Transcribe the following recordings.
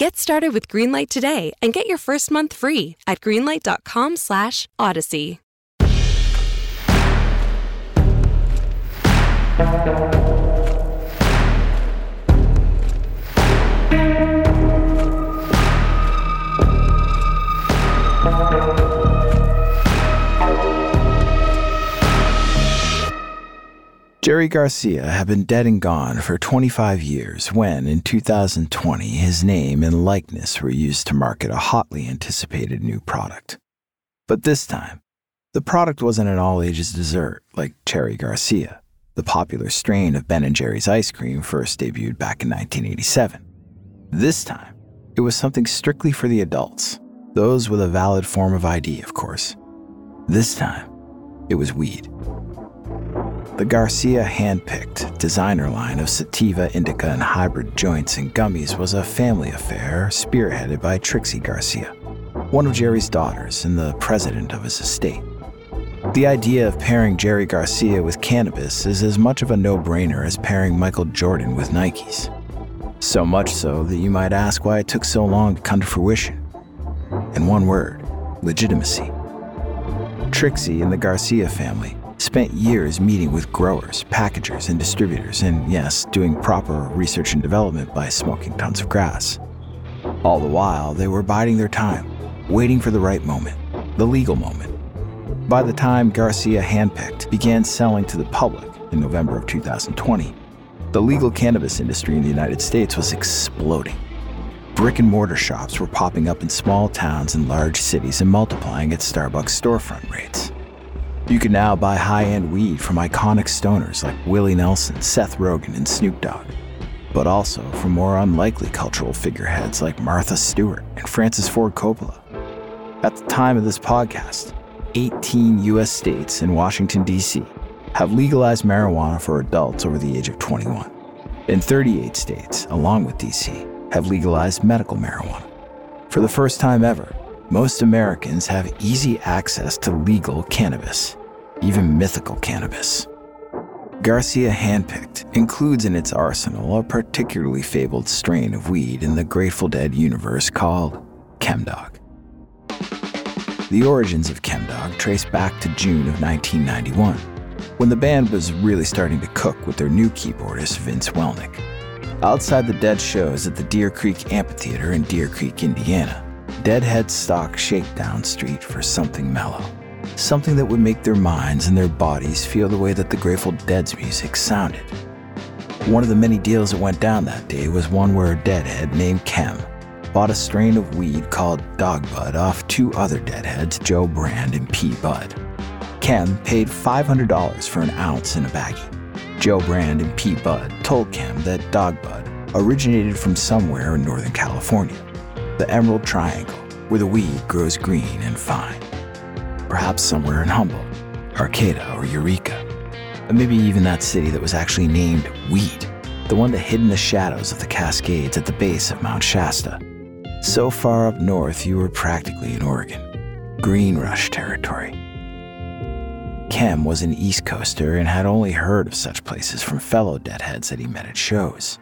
Get started with Greenlight today and get your first month free at greenlight.com/odyssey. Jerry Garcia had been dead and gone for 25 years when, in 2020, his name and likeness were used to market a hotly anticipated new product. But this time, the product wasn't an all ages dessert like Cherry Garcia, the popular strain of Ben & Jerry's ice cream first debuted back in 1987. This time, it was something strictly for the adults, those with a valid form of ID, of course. This time, it was weed. The Garcia handpicked designer line of sativa, indica, and hybrid joints and gummies was a family affair spearheaded by Trixie Garcia, one of Jerry's daughters and the president of his estate. The idea of pairing Jerry Garcia with cannabis is as much of a no brainer as pairing Michael Jordan with Nikes. So much so that you might ask why it took so long to come to fruition. In one word legitimacy. Trixie and the Garcia family spent years meeting with growers, packagers, and distributors, and yes, doing proper research and development by smoking tons of grass. All the while, they were biding their time, waiting for the right moment, the legal moment. By the time Garcia Handpicked began selling to the public in November of 2020, the legal cannabis industry in the United States was exploding. Brick and mortar shops were popping up in small towns and large cities and multiplying at Starbucks storefront rates. You can now buy high end weed from iconic stoners like Willie Nelson, Seth Rogen, and Snoop Dogg, but also from more unlikely cultural figureheads like Martha Stewart and Francis Ford Coppola. At the time of this podcast, 18 US states and Washington, D.C. have legalized marijuana for adults over the age of 21. And 38 states, along with D.C., have legalized medical marijuana. For the first time ever, most Americans have easy access to legal cannabis even mythical cannabis. Garcia Handpicked includes in its arsenal a particularly fabled strain of weed in the Grateful Dead universe called Chemdog. The origins of Chemdog trace back to June of 1991, when the band was really starting to cook with their new keyboardist Vince Welnick. Outside the Dead shows at the Deer Creek Amphitheater in Deer Creek, Indiana, Deadhead stock Shakedown Street for something mellow something that would make their minds and their bodies feel the way that the Grateful Dead's music sounded. One of the many deals that went down that day was one where a deadhead named Kem bought a strain of weed called Dog Bud off two other deadheads, Joe Brand and P. Bud. Chem paid $500 for an ounce in a baggie. Joe Brand and P. Bud told Kem that Dog Bud originated from somewhere in Northern California, the Emerald Triangle, where the weed grows green and fine perhaps somewhere in Humboldt, Arcata, or Eureka. And maybe even that city that was actually named Weed, the one that hid in the shadows of the Cascades at the base of Mount Shasta. So far up north, you were practically in Oregon, Green Rush territory. Chem was an East Coaster and had only heard of such places from fellow deadheads that he met at shows.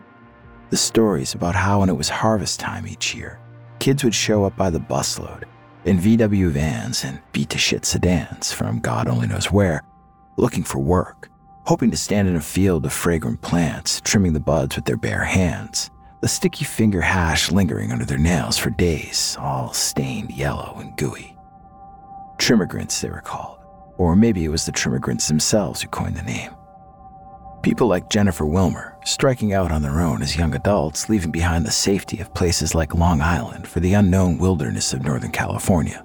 The stories about how, when it was harvest time each year, kids would show up by the busload in VW vans and beat to shit sedans from God only knows where, looking for work, hoping to stand in a field of fragrant plants, trimming the buds with their bare hands, the sticky finger hash lingering under their nails for days, all stained yellow and gooey. Trimmigrants, they were called, or maybe it was the trimmigrants themselves who coined the name. People like Jennifer Wilmer, striking out on their own as young adults, leaving behind the safety of places like Long Island for the unknown wilderness of Northern California.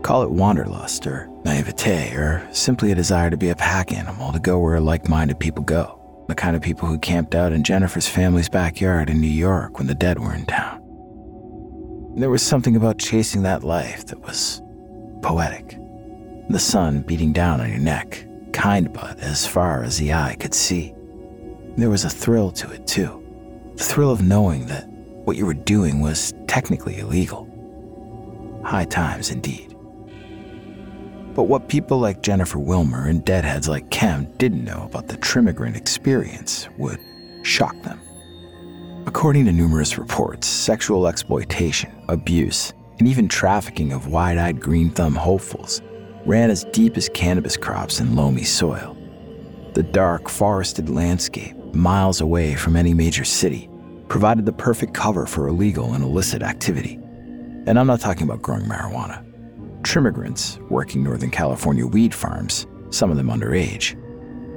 Call it wanderlust or naivete or simply a desire to be a pack animal to go where like minded people go, the kind of people who camped out in Jennifer's family's backyard in New York when the dead were in town. There was something about chasing that life that was poetic, the sun beating down on your neck, kind but as far as the eye could see. There was a thrill to it, too the thrill of knowing that what you were doing was technically illegal. High times indeed. But what people like Jennifer Wilmer and deadheads like Kem didn't know about the Trimmigran experience would shock them. According to numerous reports, sexual exploitation, abuse, and even trafficking of wide eyed green thumb hopefuls ran as deep as cannabis crops in loamy soil. The dark, forested landscape, miles away from any major city, provided the perfect cover for illegal and illicit activity. And I'm not talking about growing marijuana. Trimmigrants working Northern California weed farms, some of them underage,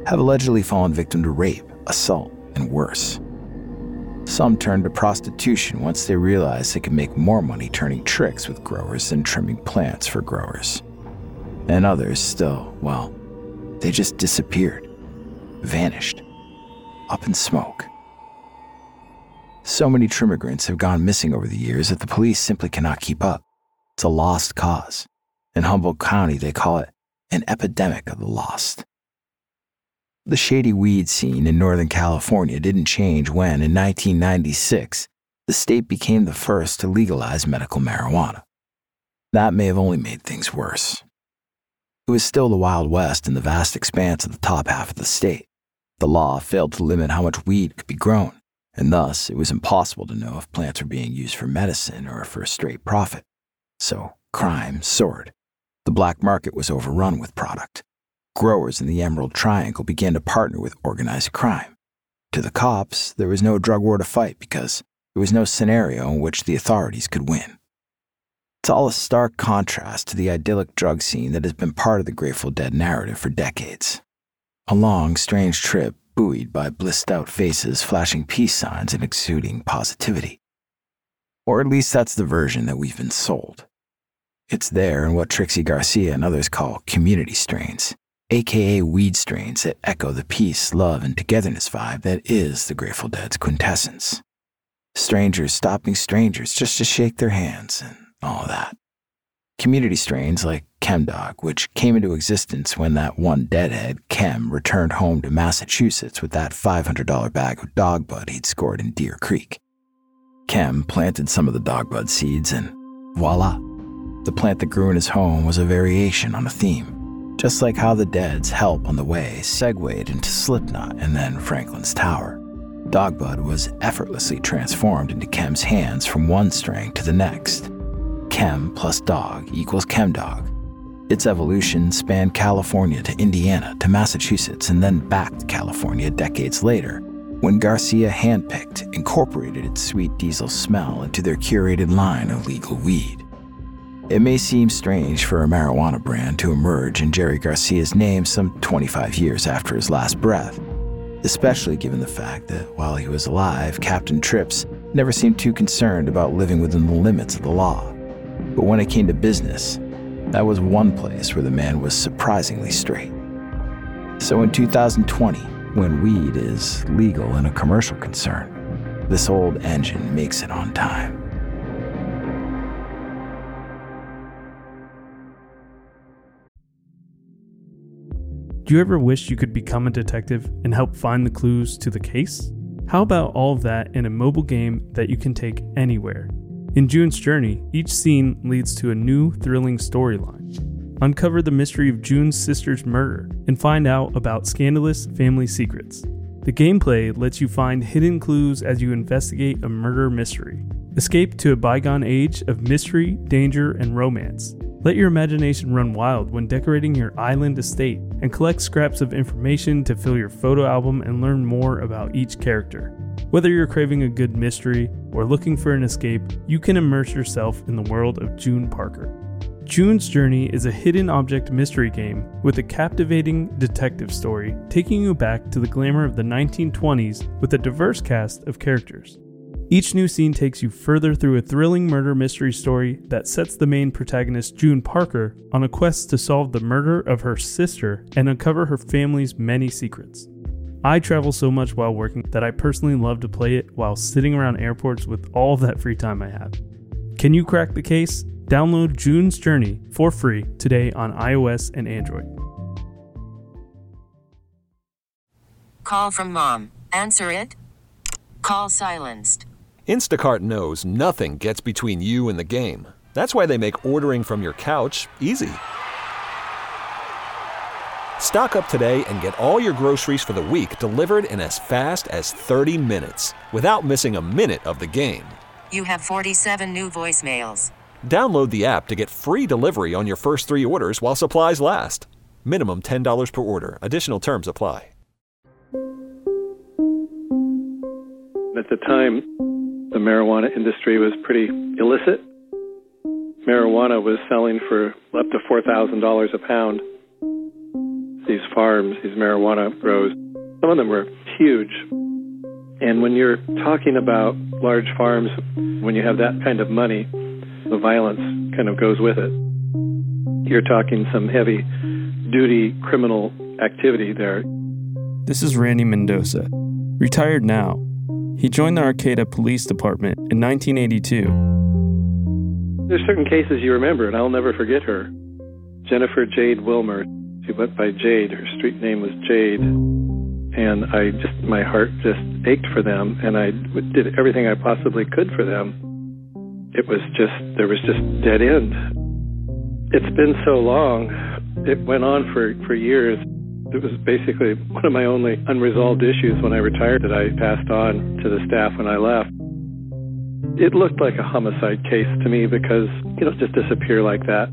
have allegedly fallen victim to rape, assault, and worse. Some turned to prostitution once they realized they could make more money turning tricks with growers than trimming plants for growers. And others still, well, they just disappeared, vanished, up in smoke. So many trimmigrants have gone missing over the years that the police simply cannot keep up. It's a lost cause. In Humboldt County, they call it an epidemic of the lost. The shady weed scene in Northern California didn't change when, in 1996, the state became the first to legalize medical marijuana. That may have only made things worse. It was still the Wild West in the vast expanse of the top half of the state. The law failed to limit how much weed could be grown, and thus it was impossible to know if plants were being used for medicine or for a straight profit. So crime soared. The black market was overrun with product. Growers in the Emerald Triangle began to partner with organized crime. To the cops, there was no drug war to fight because there was no scenario in which the authorities could win. It's all a stark contrast to the idyllic drug scene that has been part of the Grateful Dead narrative for decades. A long, strange trip buoyed by blissed out faces flashing peace signs and exuding positivity. Or at least that's the version that we've been sold. It's there in what Trixie Garcia and others call community strains, aka weed strains that echo the peace, love, and togetherness vibe that is the Grateful Dead's quintessence. Strangers stopping strangers just to shake their hands and all that. Community strains like ChemDog, which came into existence when that one deadhead, Kem, returned home to Massachusetts with that $500 bag of dog bud he'd scored in Deer Creek. Kem planted some of the dog bud seeds, and voila, the plant that grew in his home was a variation on a theme, just like how the Dead's help on the way segued into Slipknot and then Franklin's Tower. Dogbud was effortlessly transformed into Kem's hands from one string to the next. Chem plus dog equals chemdog. Its evolution spanned California to Indiana to Massachusetts and then back to California decades later when Garcia handpicked, incorporated its sweet diesel smell into their curated line of legal weed. It may seem strange for a marijuana brand to emerge in Jerry Garcia's name some 25 years after his last breath, especially given the fact that while he was alive, Captain Trips never seemed too concerned about living within the limits of the law. But when it came to business, that was one place where the man was surprisingly straight. So in 2020, when weed is legal and a commercial concern, this old engine makes it on time. Do you ever wish you could become a detective and help find the clues to the case? How about all of that in a mobile game that you can take anywhere? In June's journey, each scene leads to a new, thrilling storyline. Uncover the mystery of June's sister's murder and find out about scandalous family secrets. The gameplay lets you find hidden clues as you investigate a murder mystery. Escape to a bygone age of mystery, danger, and romance. Let your imagination run wild when decorating your island estate and collect scraps of information to fill your photo album and learn more about each character. Whether you're craving a good mystery or looking for an escape, you can immerse yourself in the world of June Parker. June's Journey is a hidden object mystery game with a captivating detective story taking you back to the glamour of the 1920s with a diverse cast of characters. Each new scene takes you further through a thrilling murder mystery story that sets the main protagonist, June Parker, on a quest to solve the murder of her sister and uncover her family's many secrets. I travel so much while working that I personally love to play it while sitting around airports with all of that free time I have. Can you crack the case? Download June's Journey for free today on iOS and Android. Call from mom. Answer it. Call silenced. Instacart knows nothing gets between you and the game. That's why they make ordering from your couch easy. Stock up today and get all your groceries for the week delivered in as fast as 30 minutes without missing a minute of the game. You have 47 new voicemails. Download the app to get free delivery on your first three orders while supplies last. Minimum $10 per order. Additional terms apply. At the time, the marijuana industry was pretty illicit. Marijuana was selling for up to $4,000 a pound. These farms, these marijuana grows, some of them were huge. And when you're talking about large farms, when you have that kind of money, the violence kind of goes with it. You're talking some heavy duty criminal activity there. This is Randy Mendoza, retired now. He joined the Arcata Police Department in 1982. There's certain cases you remember, and I'll never forget her. Jennifer Jade Wilmer. She went by Jade. Her street name was Jade. And I just, my heart just ached for them, and I did everything I possibly could for them. It was just, there was just dead end. It's been so long. It went on for, for years. It was basically one of my only unresolved issues when I retired that I passed on to the staff when I left. It looked like a homicide case to me because you don't just disappear like that.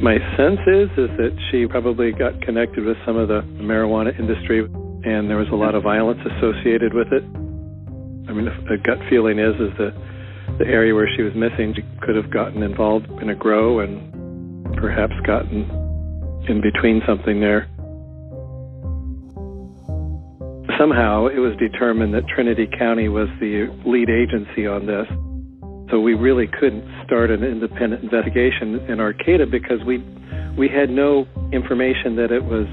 My sense is is that she probably got connected with some of the marijuana industry and there was a lot of violence associated with it. I mean, a gut feeling is is that the area where she was missing she could have gotten involved in a grow and perhaps gotten in between something there. Somehow it was determined that Trinity County was the lead agency on this. So we really couldn't start an independent investigation in Arcata because we we had no information that it was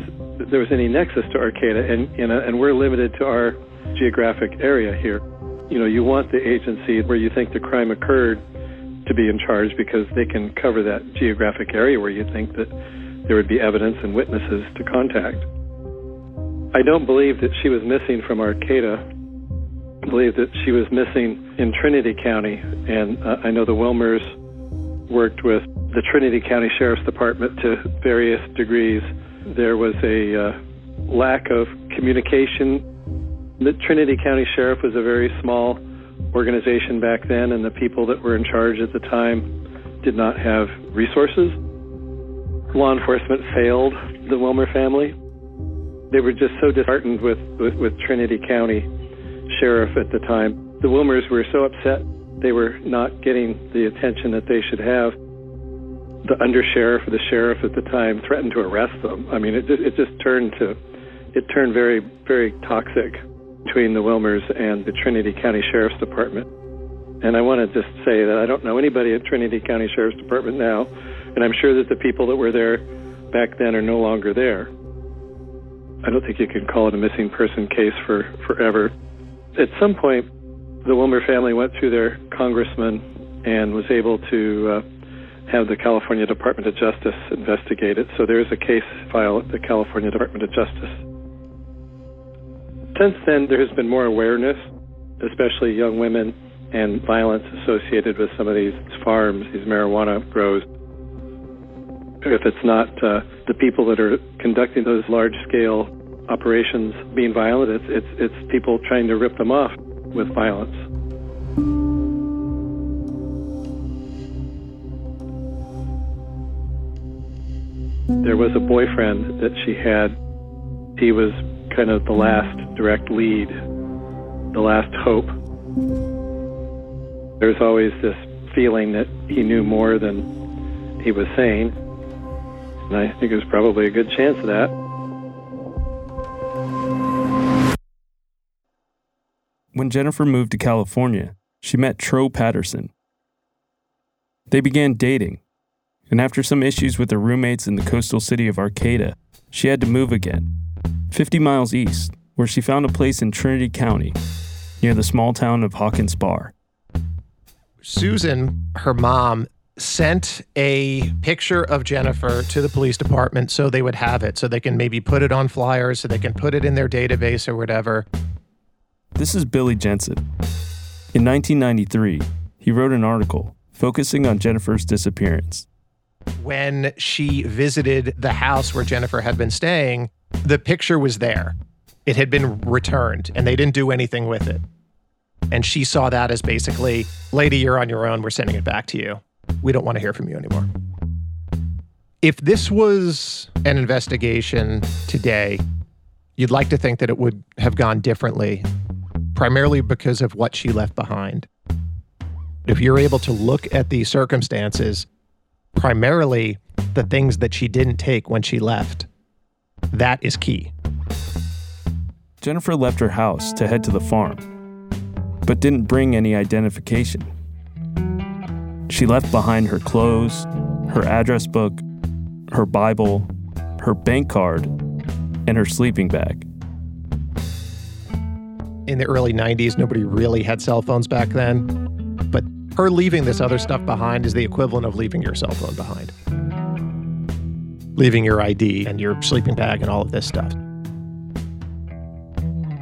there was any nexus to Arcata and you uh, know, and we're limited to our geographic area here. You know, you want the agency where you think the crime occurred to be in charge because they can cover that geographic area where you think that there would be evidence and witnesses to contact. I don't believe that she was missing from Arcata. I believe that she was missing in Trinity County, and uh, I know the Wilmers worked with the Trinity County Sheriff's Department to various degrees. There was a uh, lack of communication. The Trinity County Sheriff was a very small organization back then, and the people that were in charge at the time did not have resources law enforcement failed the Wilmer family. They were just so disheartened with, with, with Trinity County Sheriff at the time. The Wilmers were so upset they were not getting the attention that they should have. The undersheriff, or the sheriff at the time, threatened to arrest them. I mean, it it just turned to, it turned very, very toxic between the Wilmers and the Trinity County Sheriff's Department. And I want to just say that I don't know anybody at Trinity County Sheriff's Department now and I'm sure that the people that were there back then are no longer there. I don't think you can call it a missing person case for forever. At some point, the Wilmer family went through their congressman and was able to uh, have the California Department of Justice investigate it. So there is a case file at the California Department of Justice. Since then, there has been more awareness, especially young women, and violence associated with some of these farms, these marijuana grows if it's not uh, the people that are conducting those large scale operations being violent, it's, it's, it's people trying to rip them off with violence. There was a boyfriend that she had. He was kind of the last direct lead, the last hope. There's always this feeling that he knew more than he was saying. And I think there's probably a good chance of that. When Jennifer moved to California, she met Tro Patterson. They began dating, and after some issues with her roommates in the coastal city of Arcata, she had to move again, 50 miles east, where she found a place in Trinity County, near the small town of Hawkins Bar. Susan, her mom, sent a picture of Jennifer to the police department so they would have it, so they can maybe put it on flyers, so they can put it in their database or whatever. This is Billy Jensen. In 1993, he wrote an article focusing on Jennifer's disappearance. When she visited the house where Jennifer had been staying, the picture was there. It had been returned, and they didn't do anything with it. And she saw that as basically, lady, you're on your own. We're sending it back to you. We don't want to hear from you anymore. If this was an investigation today, you'd like to think that it would have gone differently, primarily because of what she left behind. If you're able to look at the circumstances, primarily the things that she didn't take when she left, that is key. Jennifer left her house to head to the farm, but didn't bring any identification. She left behind her clothes, her address book, her Bible, her bank card, and her sleeping bag. In the early 90s, nobody really had cell phones back then, but her leaving this other stuff behind is the equivalent of leaving your cell phone behind. Leaving your ID and your sleeping bag and all of this stuff.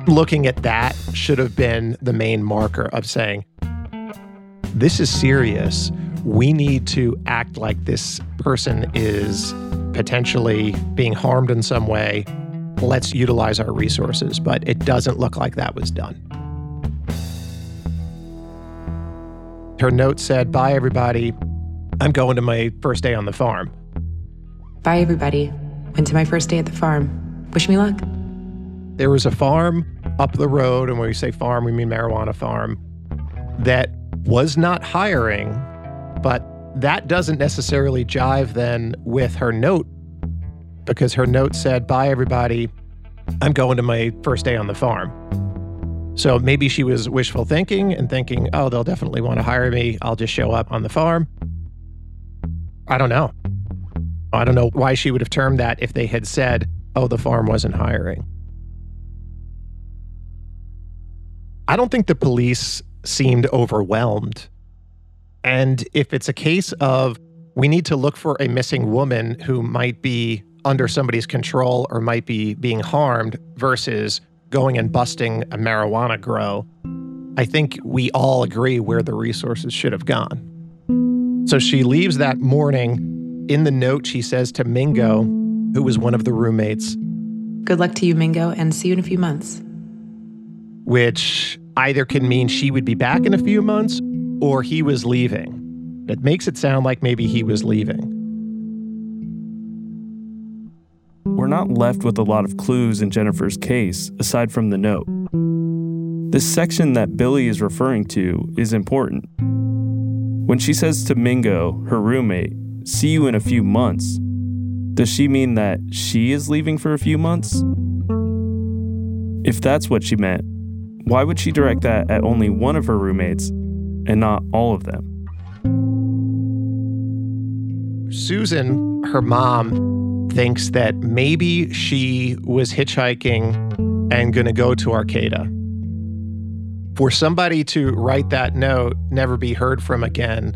Looking at that should have been the main marker of saying, this is serious. We need to act like this person is potentially being harmed in some way. Let's utilize our resources. But it doesn't look like that was done. Her note said, Bye, everybody. I'm going to my first day on the farm. Bye, everybody. Went to my first day at the farm. Wish me luck. There was a farm up the road, and when we say farm, we mean marijuana farm, that was not hiring, but that doesn't necessarily jive then with her note because her note said, Bye, everybody. I'm going to my first day on the farm. So maybe she was wishful thinking and thinking, oh, they'll definitely want to hire me. I'll just show up on the farm. I don't know. I don't know why she would have termed that if they had said, oh, the farm wasn't hiring. I don't think the police seemed overwhelmed. And if it's a case of we need to look for a missing woman who might be under somebody's control or might be being harmed versus going and busting a marijuana grow, I think we all agree where the resources should have gone. So she leaves that morning. In the note, she says to Mingo, who was one of the roommates, Good luck to you, Mingo, and see you in a few months. which either can mean she would be back in a few months or he was leaving. It makes it sound like maybe he was leaving. Not left with a lot of clues in Jennifer's case aside from the note. This section that Billy is referring to is important. When she says to Mingo, her roommate, see you in a few months, does she mean that she is leaving for a few months? If that's what she meant, why would she direct that at only one of her roommates and not all of them? Susan, her mom, thinks that maybe she was hitchhiking and going to go to Arcata. For somebody to write that note, never be heard from again,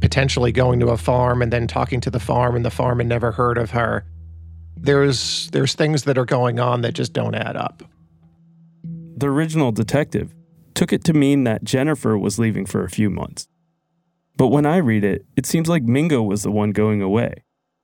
potentially going to a farm and then talking to the farm and the farm had never heard of her, there's there's things that are going on that just don't add up. The original detective took it to mean that Jennifer was leaving for a few months. But when I read it, it seems like Mingo was the one going away,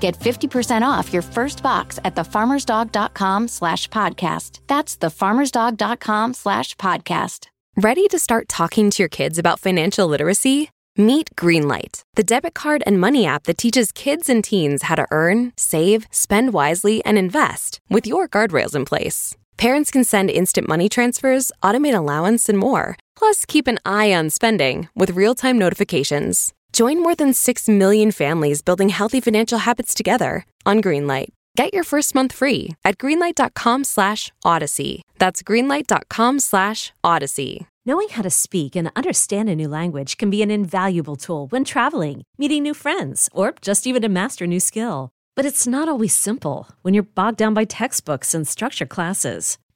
Get 50% off your first box at thefarmersdog.com slash podcast. That's thefarmersdog.com slash podcast. Ready to start talking to your kids about financial literacy? Meet Greenlight, the debit card and money app that teaches kids and teens how to earn, save, spend wisely, and invest with your guardrails in place. Parents can send instant money transfers, automate allowance, and more. Plus, keep an eye on spending with real time notifications. Join more than 6 million families building healthy financial habits together on Greenlight. Get your first month free at greenlight.com slash odyssey. That's greenlight.com slash odyssey. Knowing how to speak and understand a new language can be an invaluable tool when traveling, meeting new friends, or just even to master a new skill. But it's not always simple when you're bogged down by textbooks and structure classes.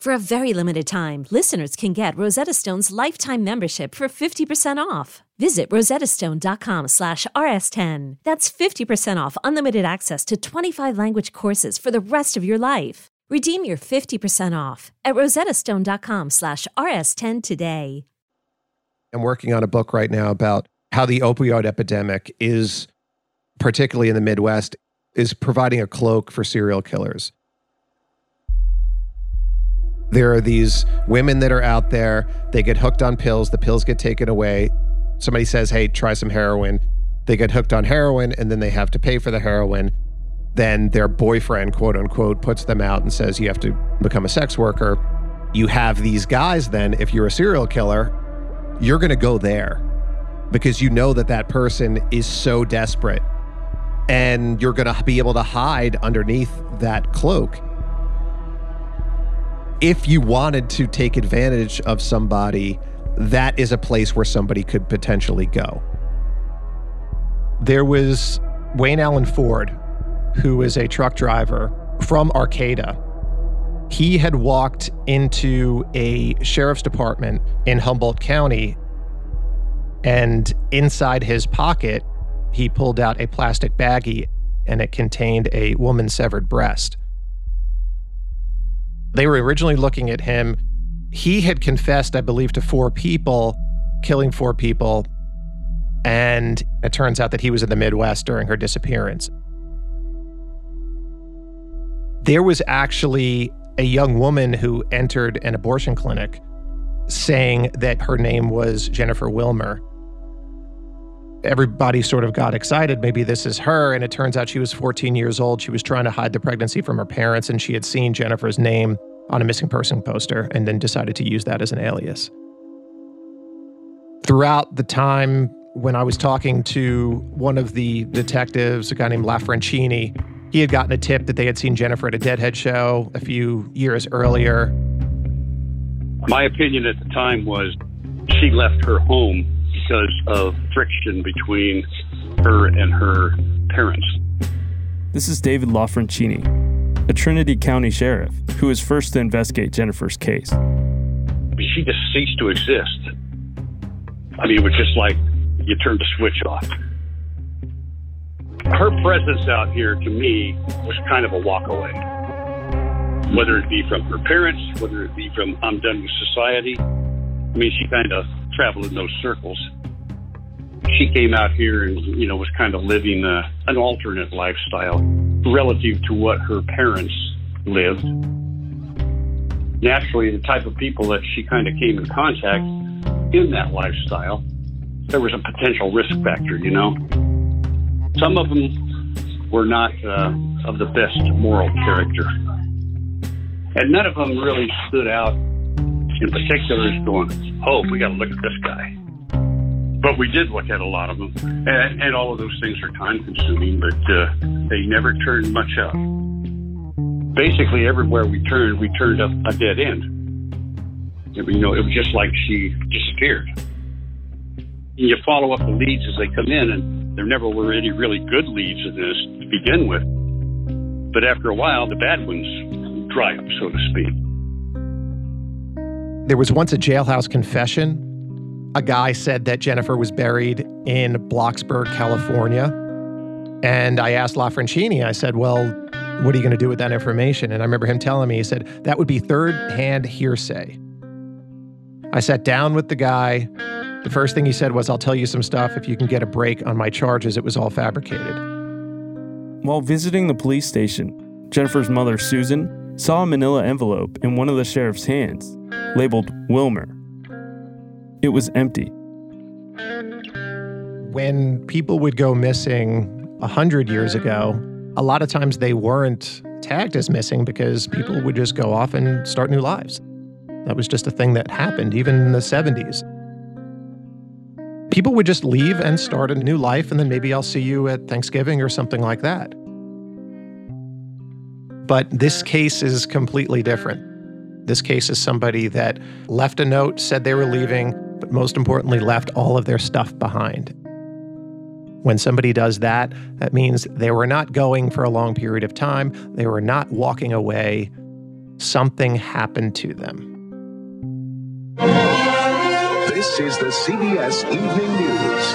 For a very limited time, listeners can get Rosetta Stone's lifetime membership for 50% off. Visit rosettastone.com slash rs10. That's 50% off unlimited access to 25 language courses for the rest of your life. Redeem your 50% off at rosettastone.com slash rs10 today. I'm working on a book right now about how the opioid epidemic is, particularly in the Midwest, is providing a cloak for serial killers. There are these women that are out there, they get hooked on pills, the pills get taken away. Somebody says, hey, try some heroin. They get hooked on heroin and then they have to pay for the heroin. Then their boyfriend, quote unquote, puts them out and says, you have to become a sex worker. You have these guys, then, if you're a serial killer, you're going to go there because you know that that person is so desperate and you're going to be able to hide underneath that cloak if you wanted to take advantage of somebody, that is a place where somebody could potentially go. There was Wayne Allen Ford, who is a truck driver from Arcata. He had walked into a sheriff's department in Humboldt County, and inside his pocket, he pulled out a plastic baggie and it contained a woman's severed breast. They were originally looking at him. He had confessed, I believe, to four people, killing four people. And it turns out that he was in the Midwest during her disappearance. There was actually a young woman who entered an abortion clinic saying that her name was Jennifer Wilmer. Everybody sort of got excited. Maybe this is her. And it turns out she was 14 years old. She was trying to hide the pregnancy from her parents, and she had seen Jennifer's name on a missing person poster and then decided to use that as an alias. Throughout the time when I was talking to one of the detectives, a guy named LaFrancini, he had gotten a tip that they had seen Jennifer at a Deadhead show a few years earlier. My opinion at the time was she left her home because of friction between her and her parents. This is David LaFrancini, a Trinity County sheriff who was first to investigate Jennifer's case. She just ceased to exist. I mean, it was just like you turned the switch off. Her presence out here to me was kind of a walk away. Whether it be from her parents, whether it be from I'm done with society. I mean, she kind of traveled in those circles. She came out here and, you know, was kind of living uh, an alternate lifestyle relative to what her parents lived. Naturally, the type of people that she kind of came in contact in that lifestyle, there was a potential risk factor, you know. Some of them were not uh, of the best moral character. And none of them really stood out in particular is going, oh, we got to look at this guy. But we did look at a lot of them. And, and all of those things are time consuming, but uh, they never turned much up. Basically, everywhere we turned, we turned up a dead end. You know, it was just like she disappeared. You follow up the leads as they come in, and there never were any really good leads in this to begin with. But after a while, the bad ones dry up, so to speak. There was once a jailhouse confession. A guy said that Jennifer was buried in Blocksburg, California. And I asked LaFrancini, I said, Well, what are you going to do with that information? And I remember him telling me, he said, That would be third hand hearsay. I sat down with the guy. The first thing he said was, I'll tell you some stuff if you can get a break on my charges. It was all fabricated. While visiting the police station, Jennifer's mother, Susan, saw a manila envelope in one of the sheriff's hands, labeled Wilmer. It was empty. When people would go missing a hundred years ago, a lot of times they weren't tagged as missing because people would just go off and start new lives. That was just a thing that happened even in the 70s. People would just leave and start a new life, and then maybe I'll see you at Thanksgiving or something like that. But this case is completely different. This case is somebody that left a note, said they were leaving, but most importantly, left all of their stuff behind. When somebody does that, that means they were not going for a long period of time, they were not walking away. Something happened to them. This is the CBS Evening News.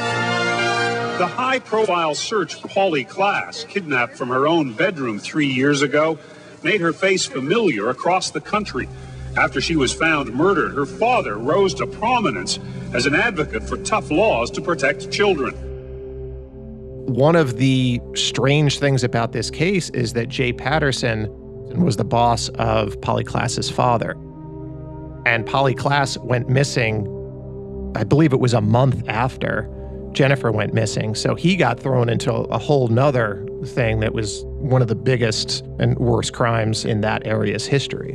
The high profile search for Polly Klaas, kidnapped from her own bedroom three years ago, made her face familiar across the country. After she was found murdered, her father rose to prominence as an advocate for tough laws to protect children. One of the strange things about this case is that Jay Patterson was the boss of Polly Klaas's father. And Polly Klaas went missing, I believe it was a month after Jennifer went missing. So he got thrown into a whole nother thing that was one of the biggest and worst crimes in that area's history.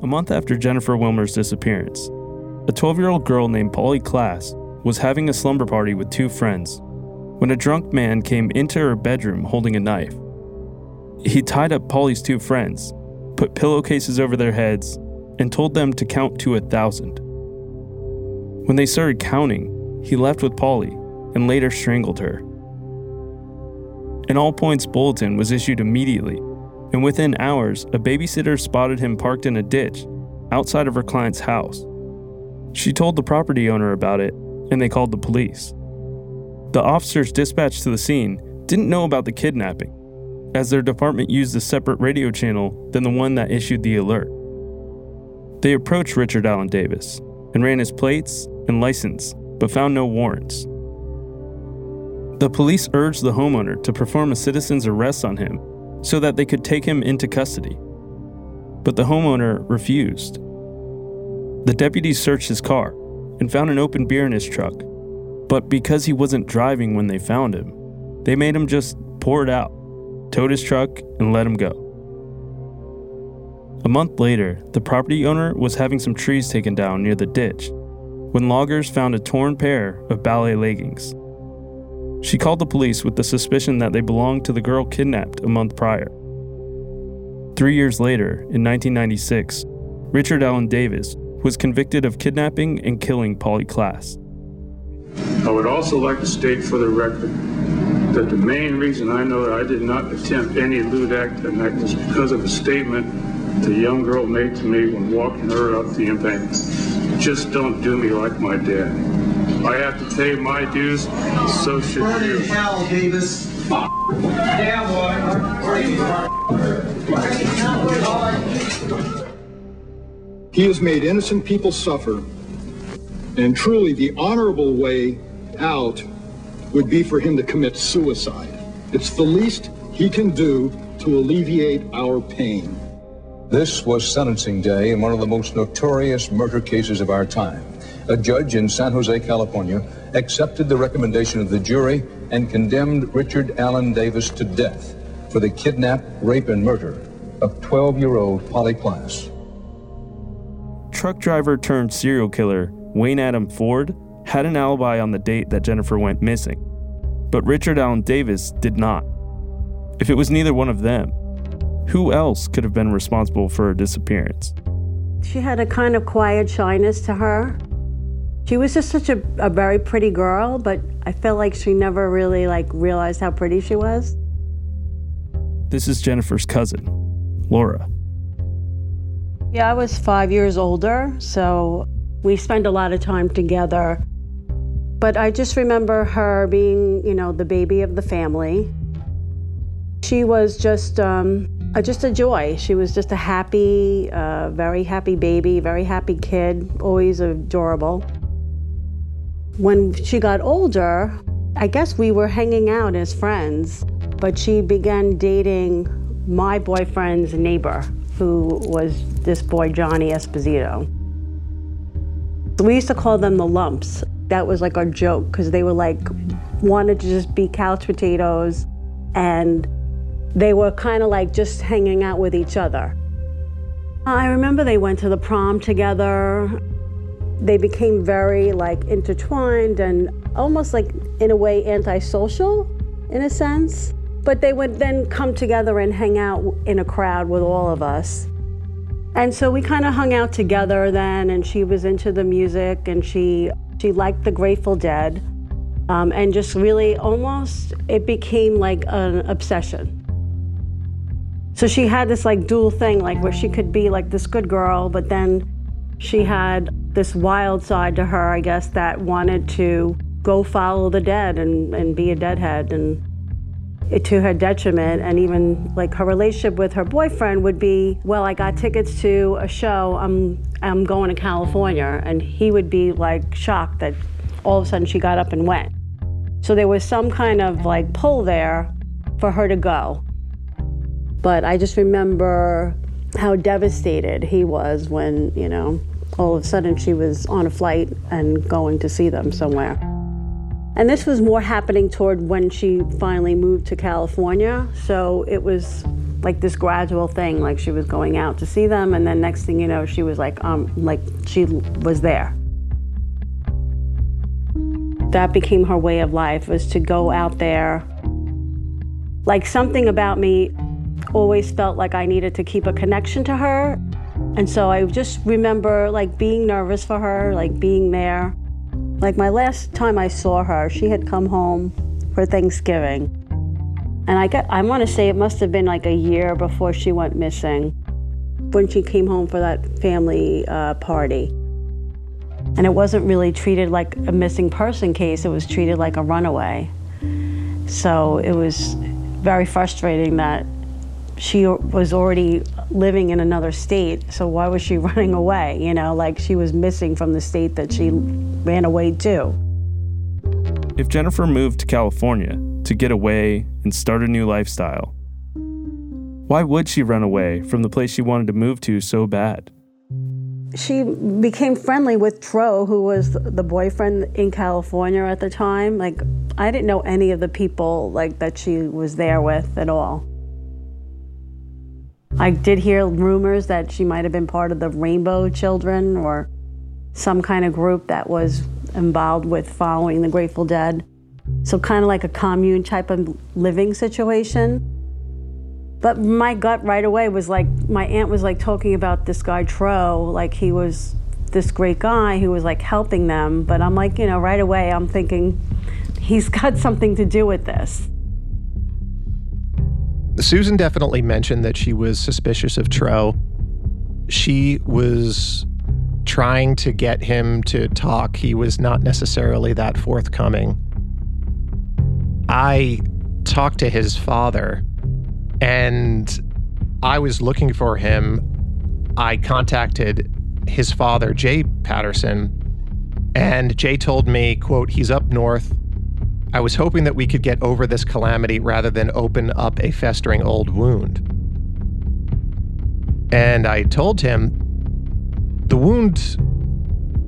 A month after Jennifer Wilmer's disappearance, a 12 year old girl named Polly Klaas was having a slumber party with two friends when a drunk man came into her bedroom holding a knife. He tied up Polly's two friends, put pillowcases over their heads, and told them to count to a thousand. When they started counting, he left with Polly and later strangled her. An all points bulletin was issued immediately, and within hours, a babysitter spotted him parked in a ditch outside of her client's house. She told the property owner about it, and they called the police. The officers dispatched to the scene didn't know about the kidnapping, as their department used a separate radio channel than the one that issued the alert. They approached Richard Allen Davis and ran his plates and license, but found no warrants. The police urged the homeowner to perform a citizen's arrest on him so that they could take him into custody. But the homeowner refused. The deputies searched his car and found an open beer in his truck, but because he wasn't driving when they found him, they made him just pour it out, towed his truck, and let him go. A month later, the property owner was having some trees taken down near the ditch when loggers found a torn pair of ballet leggings. She called the police with the suspicion that they belonged to the girl kidnapped a month prior. Three years later, in 1996, Richard Allen Davis was convicted of kidnapping and killing Polly Klaas. I would also like to state for the record that the main reason I know that I did not attempt any lewd act that night was because of a statement the young girl made to me when walking her up the embankment. Just don't do me like my dad. I have to pay my dues, so should Burn you. in hell, Davis. Yeah, boy. He has made innocent people suffer, and truly the honorable way out would be for him to commit suicide. It's the least he can do to alleviate our pain. This was sentencing day in one of the most notorious murder cases of our time. A judge in San Jose, California, accepted the recommendation of the jury and condemned Richard Allen Davis to death for the kidnap, rape, and murder of 12 year old Polly Klaas. Truck driver turned serial killer Wayne Adam Ford had an alibi on the date that Jennifer went missing, but Richard Allen Davis did not. If it was neither one of them, who else could have been responsible for her disappearance? She had a kind of quiet shyness to her. She was just such a, a very pretty girl, but I felt like she never really like realized how pretty she was. This is Jennifer's cousin, Laura. Yeah, I was five years older, so we spent a lot of time together. But I just remember her being, you know, the baby of the family. She was just, um, uh, just a joy. She was just a happy, uh, very happy baby, very happy kid, always adorable. When she got older, I guess we were hanging out as friends. but she began dating my boyfriend's neighbor, who was this boy, Johnny Esposito. We used to call them the lumps. That was like our joke because they were like, wanted to just be couch potatoes and they were kind of like just hanging out with each other. I remember they went to the prom together. They became very like intertwined and almost like in a way antisocial in a sense. But they would then come together and hang out in a crowd with all of us. And so we kind of hung out together then, and she was into the music and she, she liked the Grateful Dead. Um, and just really almost, it became like an obsession. So she had this like dual thing, like where she could be like this good girl, but then she had this wild side to her, I guess, that wanted to go follow the dead and, and be a deadhead. And to her detriment and even like her relationship with her boyfriend would be well i got tickets to a show. I'm i'm going to california. And he would be like shocked that all of a sudden she got up and went. So there was some kind of like pull there for her to go. But i just remember how devastated he was when you know all of a sudden she was on a flight and going to see them somewhere and this was more happening toward when she finally moved to California. So it was like this gradual thing, like she was going out to see them, and then next thing you know, she was like, um, like she was there. That became her way of life was to go out there. Like something about me always felt like I needed to keep a connection to her. And so I just remember like being nervous for her, like being there. Like my last time I saw her, she had come home for Thanksgiving. And I got I want to say it must have been like a year before she went missing when she came home for that family uh, party. And it wasn't really treated like a missing person case, it was treated like a runaway. So it was very frustrating that she was already living in another state, so why was she running away? You know, like she was missing from the state that she ran away to. If Jennifer moved to California to get away and start a new lifestyle, why would she run away from the place she wanted to move to so bad? She became friendly with Tro, who was the boyfriend in California at the time. Like, I didn't know any of the people like that she was there with at all. I did hear rumors that she might have been part of the Rainbow Children or some kind of group that was involved with following the Grateful Dead. So, kind of like a commune type of living situation. But my gut right away was like, my aunt was like talking about this guy, Tro, like he was this great guy who was like helping them. But I'm like, you know, right away, I'm thinking he's got something to do with this. Susan definitely mentioned that she was suspicious of Tro. She was trying to get him to talk. He was not necessarily that forthcoming. I talked to his father and I was looking for him. I contacted his father, Jay Patterson, and Jay told me, quote, he's up north I was hoping that we could get over this calamity rather than open up a festering old wound. And I told him the wound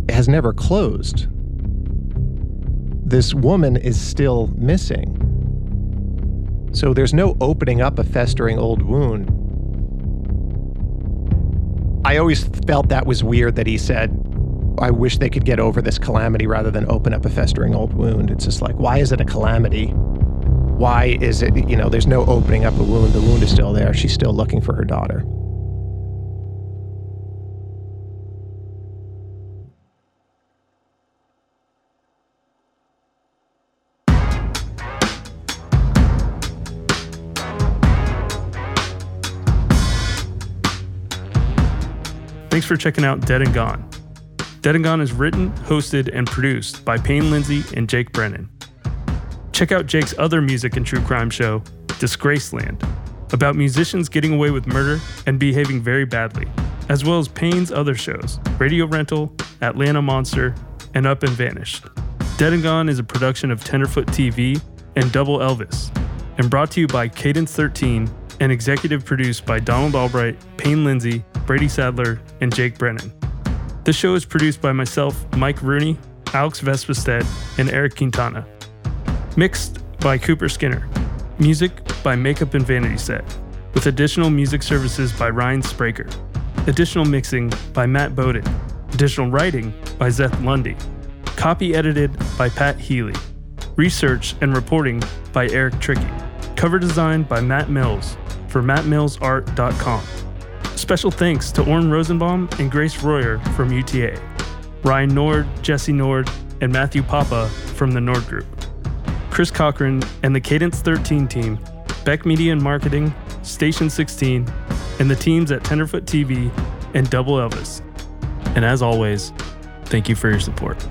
has never closed. This woman is still missing. So there's no opening up a festering old wound. I always felt that was weird that he said, I wish they could get over this calamity rather than open up a festering old wound. It's just like, why is it a calamity? Why is it, you know, there's no opening up a wound. The wound is still there. She's still looking for her daughter. Thanks for checking out Dead and Gone. Dead and Gone is written, hosted, and produced by Payne Lindsay and Jake Brennan. Check out Jake's other music and true crime show, Disgraceland, about musicians getting away with murder and behaving very badly, as well as Payne's other shows, Radio Rental, Atlanta Monster, and Up and Vanished. Dead and Gone is a production of Tenderfoot TV and Double Elvis. and brought to you by Cadence 13 and executive produced by Donald Albright, Payne Lindsay, Brady Sadler, and Jake Brennan. This show is produced by myself, Mike Rooney, Alex Vespestead, and Eric Quintana. Mixed by Cooper Skinner. Music by Makeup and Vanity Set, with additional music services by Ryan Spraker. Additional mixing by Matt Bowden. Additional writing by Zeth Lundy. Copy edited by Pat Healy. Research and reporting by Eric Tricky. Cover design by Matt Mills for mattmillsart.com. Special thanks to Oren Rosenbaum and Grace Royer from UTA. Ryan Nord, Jesse Nord, and Matthew Papa from the Nord Group. Chris Cochran and the Cadence 13 team, Beck Media and Marketing, Station 16, and the teams at Tenderfoot TV and Double Elvis. And as always, thank you for your support.